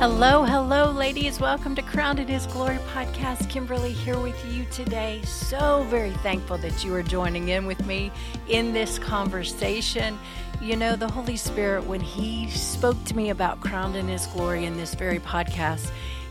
Hello, hello, ladies. Welcome to Crowned in His Glory podcast. Kimberly here with you today. So very thankful that you are joining in with me in this conversation. You know, the Holy Spirit, when He spoke to me about Crowned in His Glory in this very podcast,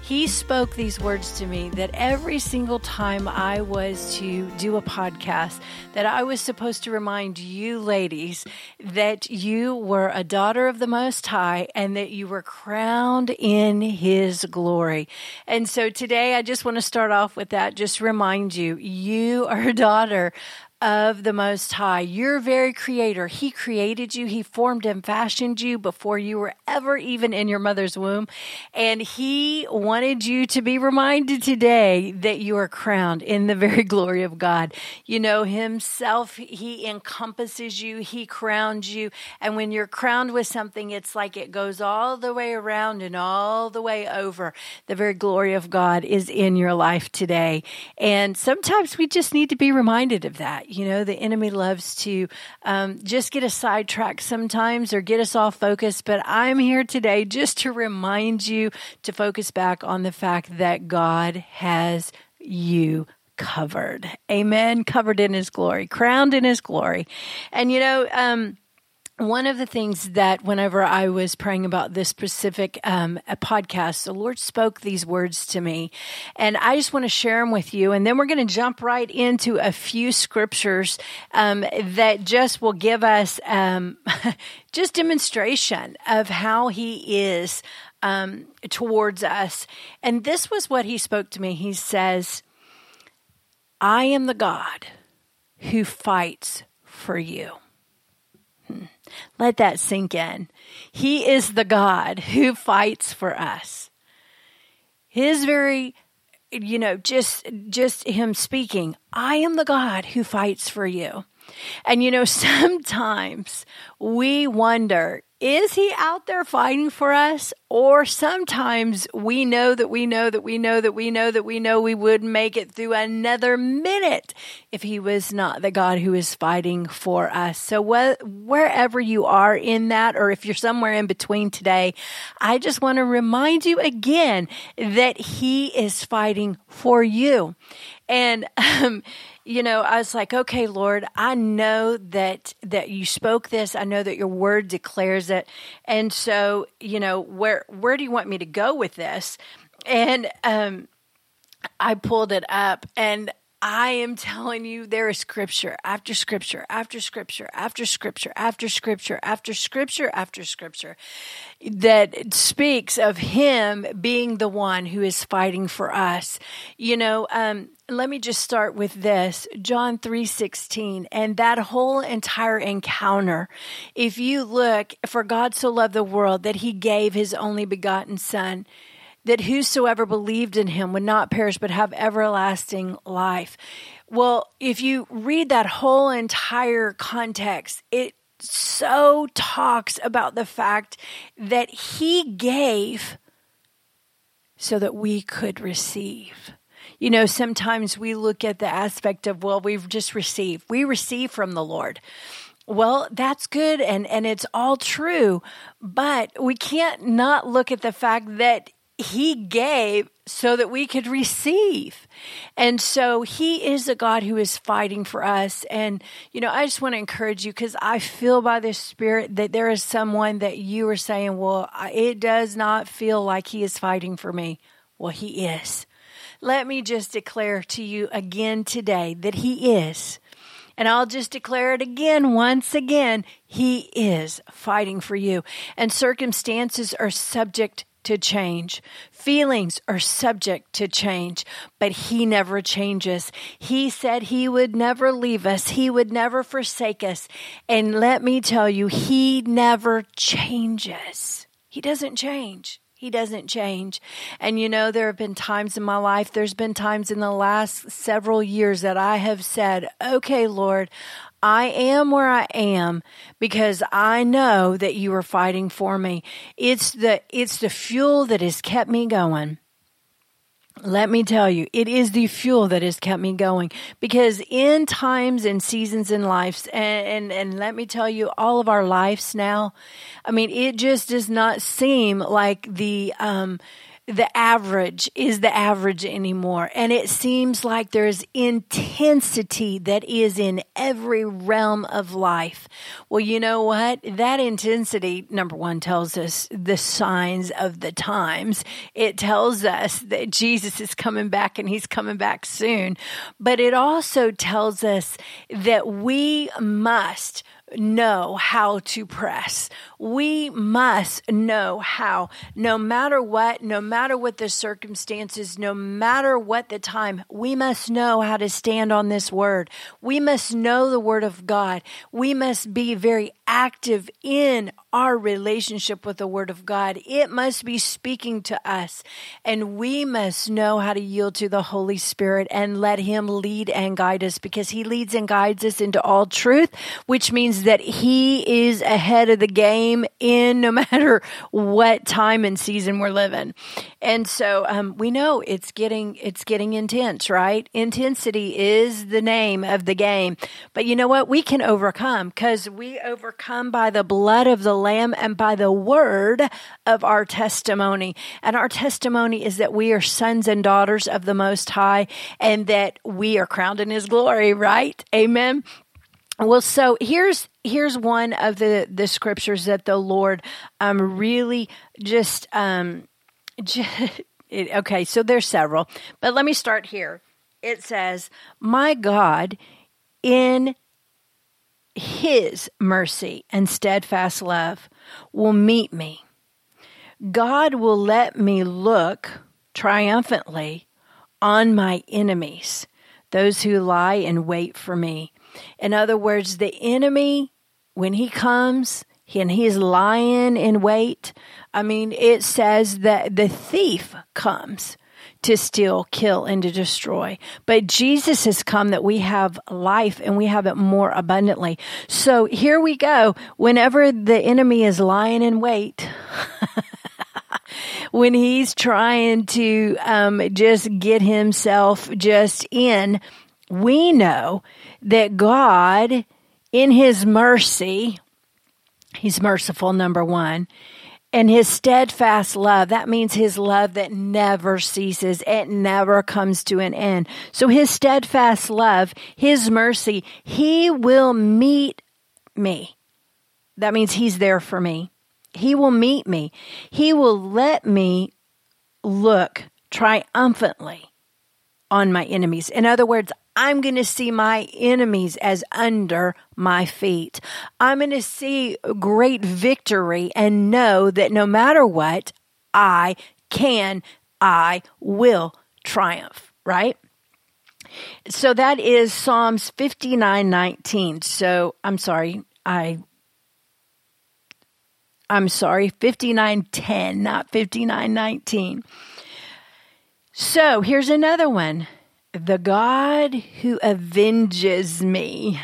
he spoke these words to me that every single time I was to do a podcast, that I was supposed to remind you ladies that you were a daughter of the Most High and that you were crowned in His glory. And so today I just want to start off with that. Just remind you, you are a daughter of the Most High, your very creator. He created you, He formed and fashioned you before you were ever even in your mother's womb. And He wanted you to be reminded today that you are crowned in the very glory of God. You know, Himself, He encompasses you, He crowns you. And when you're crowned with something, it's like it goes all the way around and all the way over. The very glory of God is in your life today. And sometimes we just need to be reminded of that. You know, the enemy loves to um, just get us sidetracked sometimes or get us off focus. But I'm here today just to remind you to focus back on the fact that God has you covered. Amen. Covered in his glory, crowned in his glory. And, you know, um, one of the things that whenever I was praying about this specific um, podcast, the Lord spoke these words to me, and I just want to share them with you. And then we're going to jump right into a few scriptures um, that just will give us um, just demonstration of how He is um, towards us. And this was what He spoke to me. He says, "I am the God who fights for you." Let that sink in. He is the God who fights for us. His very you know just just him speaking i am the god who fights for you and you know sometimes we wonder is he out there fighting for us? Or sometimes we know that we know that we know that we know that we know we wouldn't make it through another minute if he was not the God who is fighting for us. So wh- wherever you are in that, or if you're somewhere in between today, I just want to remind you again that he is fighting for you. And, um, you know, I was like, okay, Lord, I know that, that you spoke this. I know that your word declares it. And so, you know, where, where do you want me to go with this? And, um, I pulled it up and I am telling you, there is scripture after scripture after scripture after scripture after scripture after scripture after scripture that speaks of Him being the one who is fighting for us. You know, um, let me just start with this John 3:16 and that whole entire encounter if you look for God so loved the world that he gave his only begotten son that whosoever believed in him would not perish but have everlasting life. Well, if you read that whole entire context, it so talks about the fact that he gave so that we could receive. You know, sometimes we look at the aspect of, well, we've just received. We receive from the Lord. Well, that's good and, and it's all true, but we can't not look at the fact that he gave so that we could receive. And so he is a God who is fighting for us. And, you know, I just want to encourage you because I feel by the Spirit that there is someone that you are saying, well, it does not feel like he is fighting for me. Well, he is. Let me just declare to you again today that he is. And I'll just declare it again, once again, he is fighting for you. And circumstances are subject to change. Feelings are subject to change, but He never changes. He said He would never leave us, He would never forsake us. And let me tell you, He never changes. He doesn't change. He doesn't change. And you know, there have been times in my life, there's been times in the last several years that I have said, okay, Lord, I am where I am because I know that you are fighting for me. It's the, it's the fuel that has kept me going. Let me tell you, it is the fuel that has kept me going. Because in times and seasons in lives, and, and, and, let me tell you, all of our lives now, I mean, it just does not seem like the, um, the average is the average anymore. And it seems like there's intensity that is in every realm of life. Well, you know what? That intensity, number one, tells us the signs of the times. It tells us that Jesus is coming back and he's coming back soon. But it also tells us that we must know how to press. We must know how, no matter what, no matter what the circumstances, no matter what the time, we must know how to stand on this word. We must know the word of God. We must be very active in our relationship with the Word of God. It must be speaking to us, and we must know how to yield to the Holy Spirit and let Him lead and guide us because He leads and guides us into all truth, which means that He is ahead of the game in no matter what time and season we're living. And so um, we know it's getting it's getting intense, right? Intensity is the name of the game, but you know what? We can overcome because we overcome overcome by the blood of the Lamb and by the word of our testimony. And our testimony is that we are sons and daughters of the Most High and that we are crowned in His glory, right? Amen. Well, so here's here's one of the the scriptures that the Lord um really just um just, it, okay, so there's several, but let me start here. It says, "My God, in his mercy and steadfast love will meet me. God will let me look triumphantly on my enemies, those who lie in wait for me. In other words, the enemy, when he comes and he's lying in wait, I mean, it says that the thief comes to steal, kill, and to destroy. But Jesus has come that we have life and we have it more abundantly. So here we go. Whenever the enemy is lying in wait, when he's trying to um, just get himself just in, we know that God, in his mercy, he's merciful, number one and his steadfast love, that means his love that never ceases. It never comes to an end. So his steadfast love, his mercy, he will meet me. That means he's there for me. He will meet me. He will let me look triumphantly on my enemies. In other words, I'm going to see my enemies as under my feet. I'm going to see great victory and know that no matter what, I can, I will triumph, right? So that is Psalms 59:19. So I'm sorry, I I'm sorry, 59:10, not 59:19. So here's another one the God who avenges me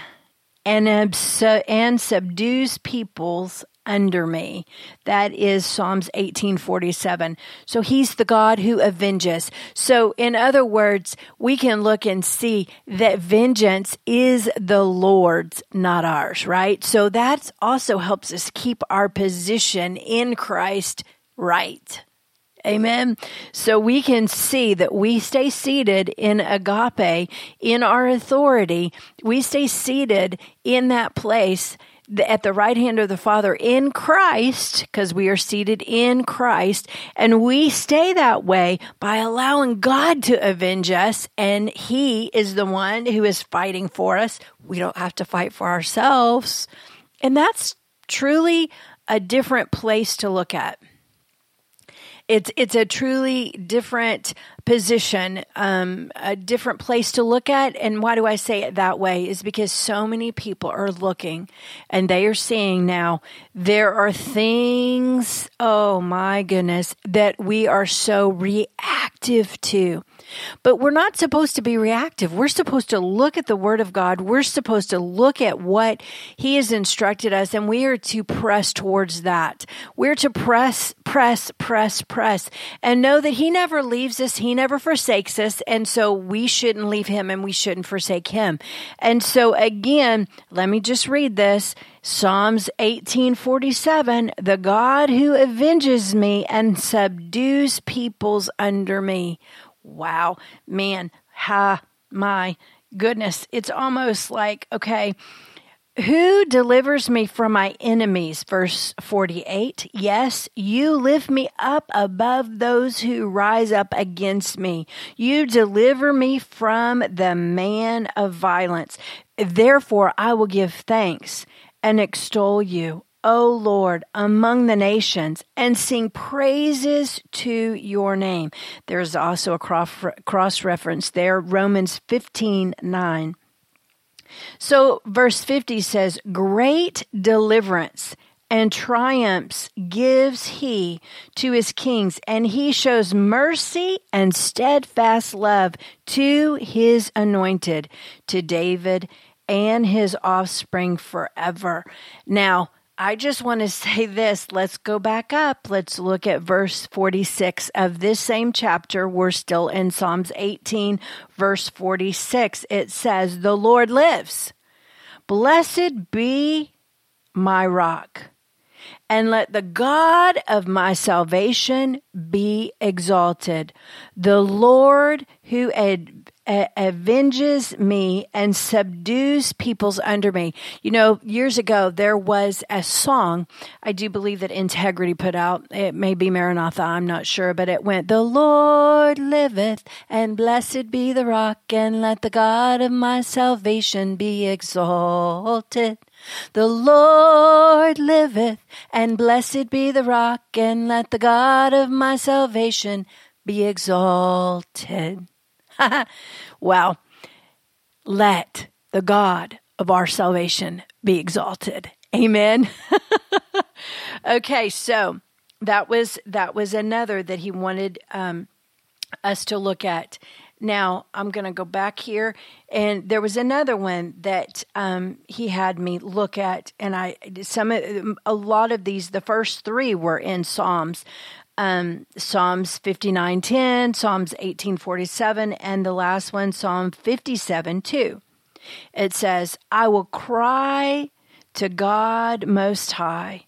and, abso- and subdues peoples under me. That is Psalms 1847. So he's the God who avenges. So in other words, we can look and see that vengeance is the Lord's, not ours, right? So that also helps us keep our position in Christ right. Amen. So we can see that we stay seated in agape, in our authority. We stay seated in that place at the right hand of the Father in Christ, because we are seated in Christ, and we stay that way by allowing God to avenge us, and He is the one who is fighting for us. We don't have to fight for ourselves. And that's truly a different place to look at. It's it's a truly different position, um, a different place to look at. And why do I say it that way? Is because so many people are looking and they are seeing now there are things, oh my goodness, that we are so reactive to. But we're not supposed to be reactive. We're supposed to look at the Word of God. We're supposed to look at what He has instructed us, and we are to press towards that. We're to press, press, press, press, and know that He never leaves us. He never forsakes us. And so we shouldn't leave Him and we shouldn't forsake Him. And so again, let me just read this. Psalms 1847, the God who avenges me and subdues peoples under me. Wow, man, ha, my goodness. It's almost like, okay, who delivers me from my enemies? Verse 48. Yes, you lift me up above those who rise up against me. You deliver me from the man of violence. Therefore, I will give thanks and extol you. O Lord, among the nations, and sing praises to your name. There's also a cross reference there, Romans 15 9. So, verse 50 says, Great deliverance and triumphs gives he to his kings, and he shows mercy and steadfast love to his anointed, to David and his offspring forever. Now, I just want to say this. Let's go back up. Let's look at verse 46 of this same chapter. We're still in Psalms 18, verse 46. It says, The Lord lives. Blessed be my rock. And let the God of my salvation be exalted. The Lord who avenges me and subdues peoples under me. You know, years ago, there was a song I do believe that Integrity put out. It may be Maranatha, I'm not sure, but it went, The Lord liveth, and blessed be the rock, and let the God of my salvation be exalted. The Lord liveth, and blessed be the rock, and let the God of my salvation be exalted. Well, let the God of our salvation be exalted. Amen. okay, so that was that was another that he wanted um, us to look at. Now I'm going to go back here, and there was another one that um, he had me look at, and I some a lot of these. The first three were in Psalms, um, Psalms 59:10, Psalms 18:47, and the last one, Psalm 57:2. It says, "I will cry to God Most High,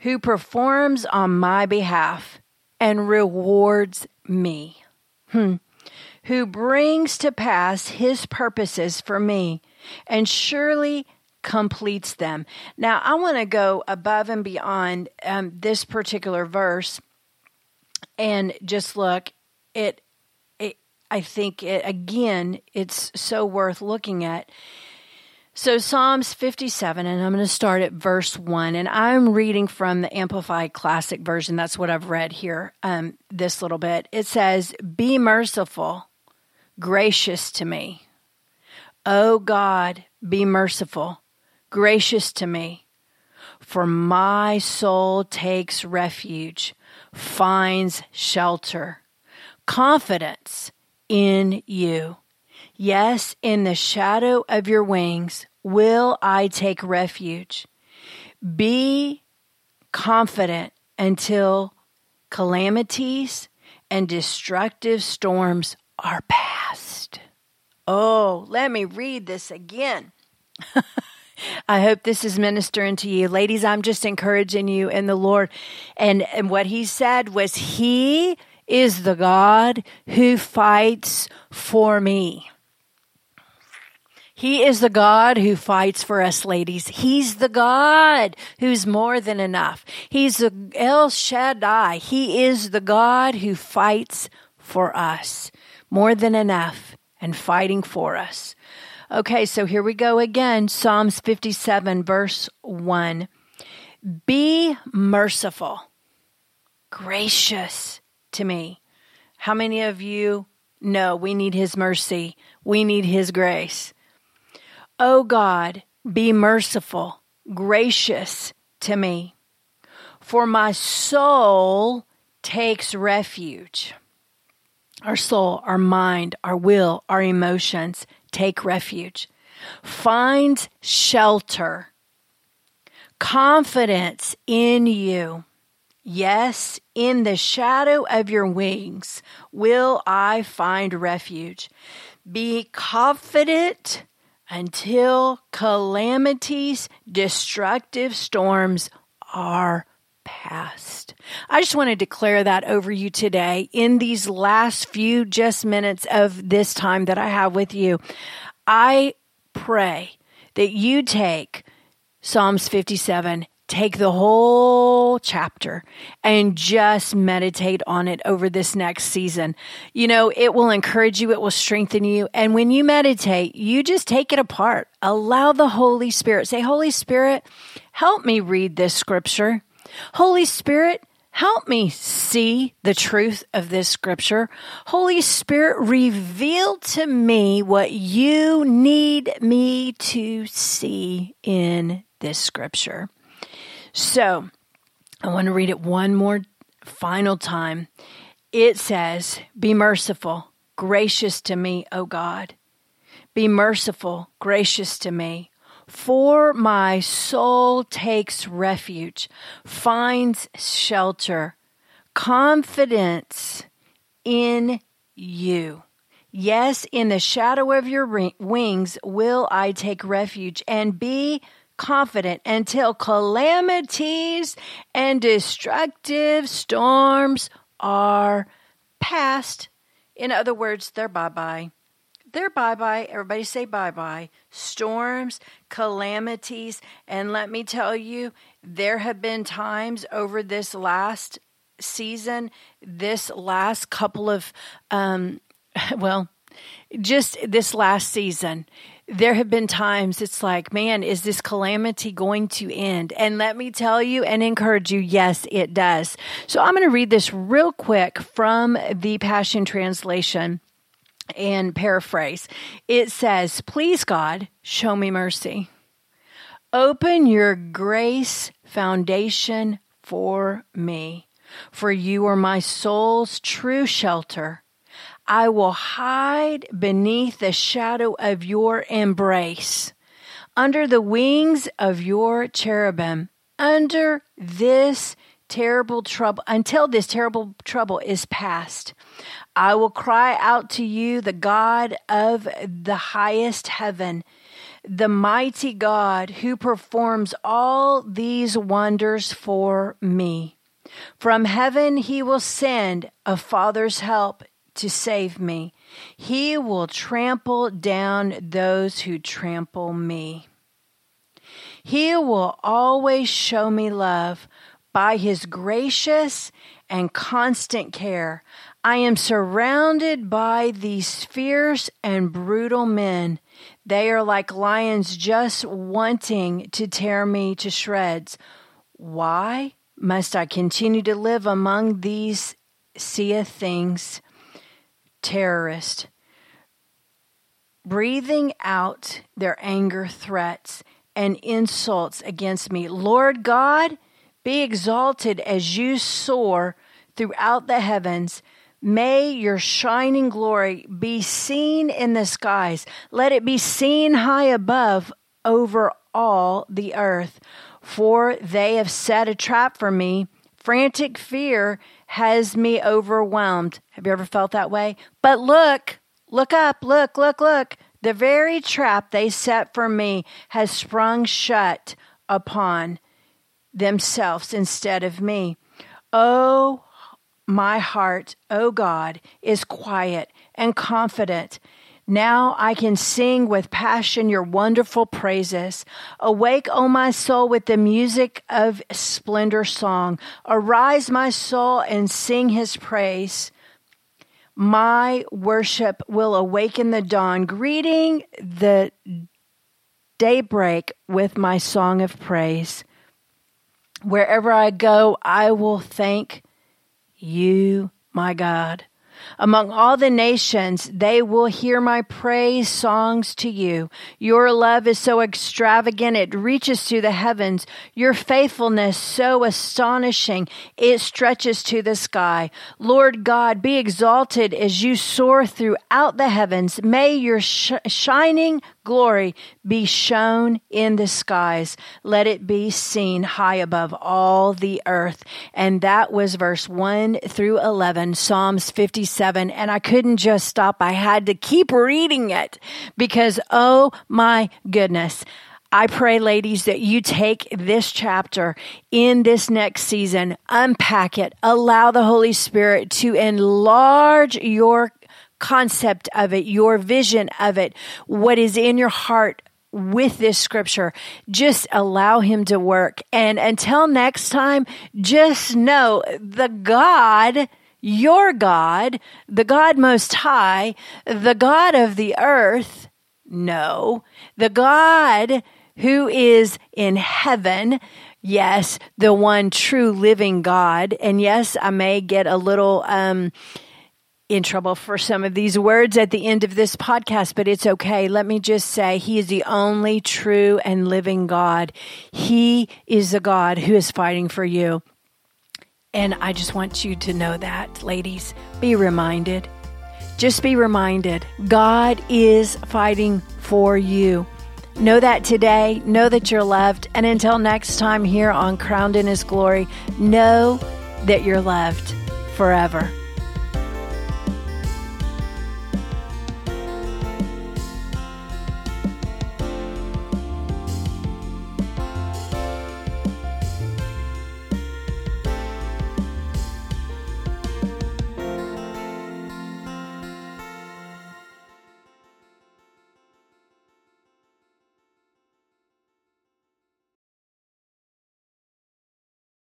who performs on my behalf and rewards me." Hmm. Who brings to pass his purposes for me, and surely completes them. Now, I want to go above and beyond um, this particular verse and just look. It, it, I think it again. It's so worth looking at. So Psalms 57, and I'm going to start at verse 1, and I'm reading from the Amplified Classic Version. That's what I've read here, um, this little bit. It says, Be merciful, gracious to me. O God, be merciful, gracious to me. For my soul takes refuge, finds shelter, confidence in you. Yes, in the shadow of your wings will I take refuge. Be confident until calamities and destructive storms are past. Oh, let me read this again. I hope this is ministering to you. Ladies, I'm just encouraging you in the Lord. And, and what he said was, He is the God who fights for me. He is the God who fights for us, ladies. He's the God who's more than enough. He's the El Shaddai. He is the God who fights for us more than enough and fighting for us. Okay, so here we go again. Psalms 57, verse 1. Be merciful, gracious to me. How many of you know we need His mercy? We need His grace. O God, be merciful, gracious to me. For my soul takes refuge. our soul, our mind, our will, our emotions take refuge. Find shelter, confidence in you. Yes, in the shadow of your wings will I find refuge. Be confident until calamities, destructive storms are past. I just want to declare that over you today in these last few just minutes of this time that I have with you. I pray that you take Psalms 57 take the whole chapter and just meditate on it over this next season. You know, it will encourage you, it will strengthen you. And when you meditate, you just take it apart. Allow the Holy Spirit, say, Holy Spirit, help me read this scripture. Holy Spirit, help me see the truth of this scripture. Holy Spirit, reveal to me what you need me to see in this scripture. So, I want to read it one more final time. It says, Be merciful, gracious to me, O God. Be merciful, gracious to me. For my soul takes refuge, finds shelter, confidence in you. Yes, in the shadow of your wings will I take refuge and be confident until calamities and destructive storms are past. In other words, they're bye bye they're bye bye. Everybody say bye bye. Storms, calamities. And let me tell you, there have been times over this last season, this last couple of, um, well, just this last season, there have been times it's like, man, is this calamity going to end? And let me tell you and encourage you, yes, it does. So I'm going to read this real quick from the Passion Translation and paraphrase. It says, Please, God, show me mercy. Open your grace foundation for me, for you are my soul's true shelter. I will hide beneath the shadow of your embrace, under the wings of your cherubim, under this terrible trouble, until this terrible trouble is past. I will cry out to you, the God of the highest heaven, the mighty God who performs all these wonders for me. From heaven he will send a father's help to save me. He will trample down those who trample me. He will always show me love by his gracious and constant care. I am surrounded by these fierce and brutal men. They are like lions just wanting to tear me to shreds. Why must I continue to live among these sea of things? Terrorists, breathing out their anger threats and insults against me. Lord God, be exalted as you soar throughout the heavens. May your shining glory be seen in the skies. Let it be seen high above over all the earth. For they have set a trap for me. Frantic fear has me overwhelmed. Have you ever felt that way? But look, look up, look, look, look. The very trap they set for me has sprung shut upon themselves instead of me. Oh, my heart, O God, is quiet and confident. Now I can sing with passion your wonderful praises. Awake, O my soul, with the music of splendor song. Arise, my soul, and sing his praise. My worship will awaken the dawn, greeting the daybreak with my song of praise. Wherever I go, I will thank you, my God. Among all the nations, they will hear my praise songs to you. Your love is so extravagant, it reaches to the heavens. Your faithfulness so astonishing, it stretches to the sky. Lord God, be exalted as you soar throughout the heavens. May your sh- shining glory be shown in the skies. Let it be seen high above all the earth. And that was verse 1 through 11, Psalms 57. And I couldn't just stop. I had to keep reading it because, oh my goodness. I pray, ladies, that you take this chapter in this next season, unpack it, allow the Holy Spirit to enlarge your concept of it, your vision of it, what is in your heart with this scripture. Just allow him to work. And until next time, just know the God, your God, the God most high, the God of the earth, no, the God who is in heaven, yes, the one true living God. And yes, I may get a little, um, in trouble for some of these words at the end of this podcast, but it's okay. Let me just say, He is the only true and living God. He is the God who is fighting for you. And I just want you to know that, ladies. Be reminded. Just be reminded God is fighting for you. Know that today. Know that you're loved. And until next time here on Crowned in His Glory, know that you're loved forever.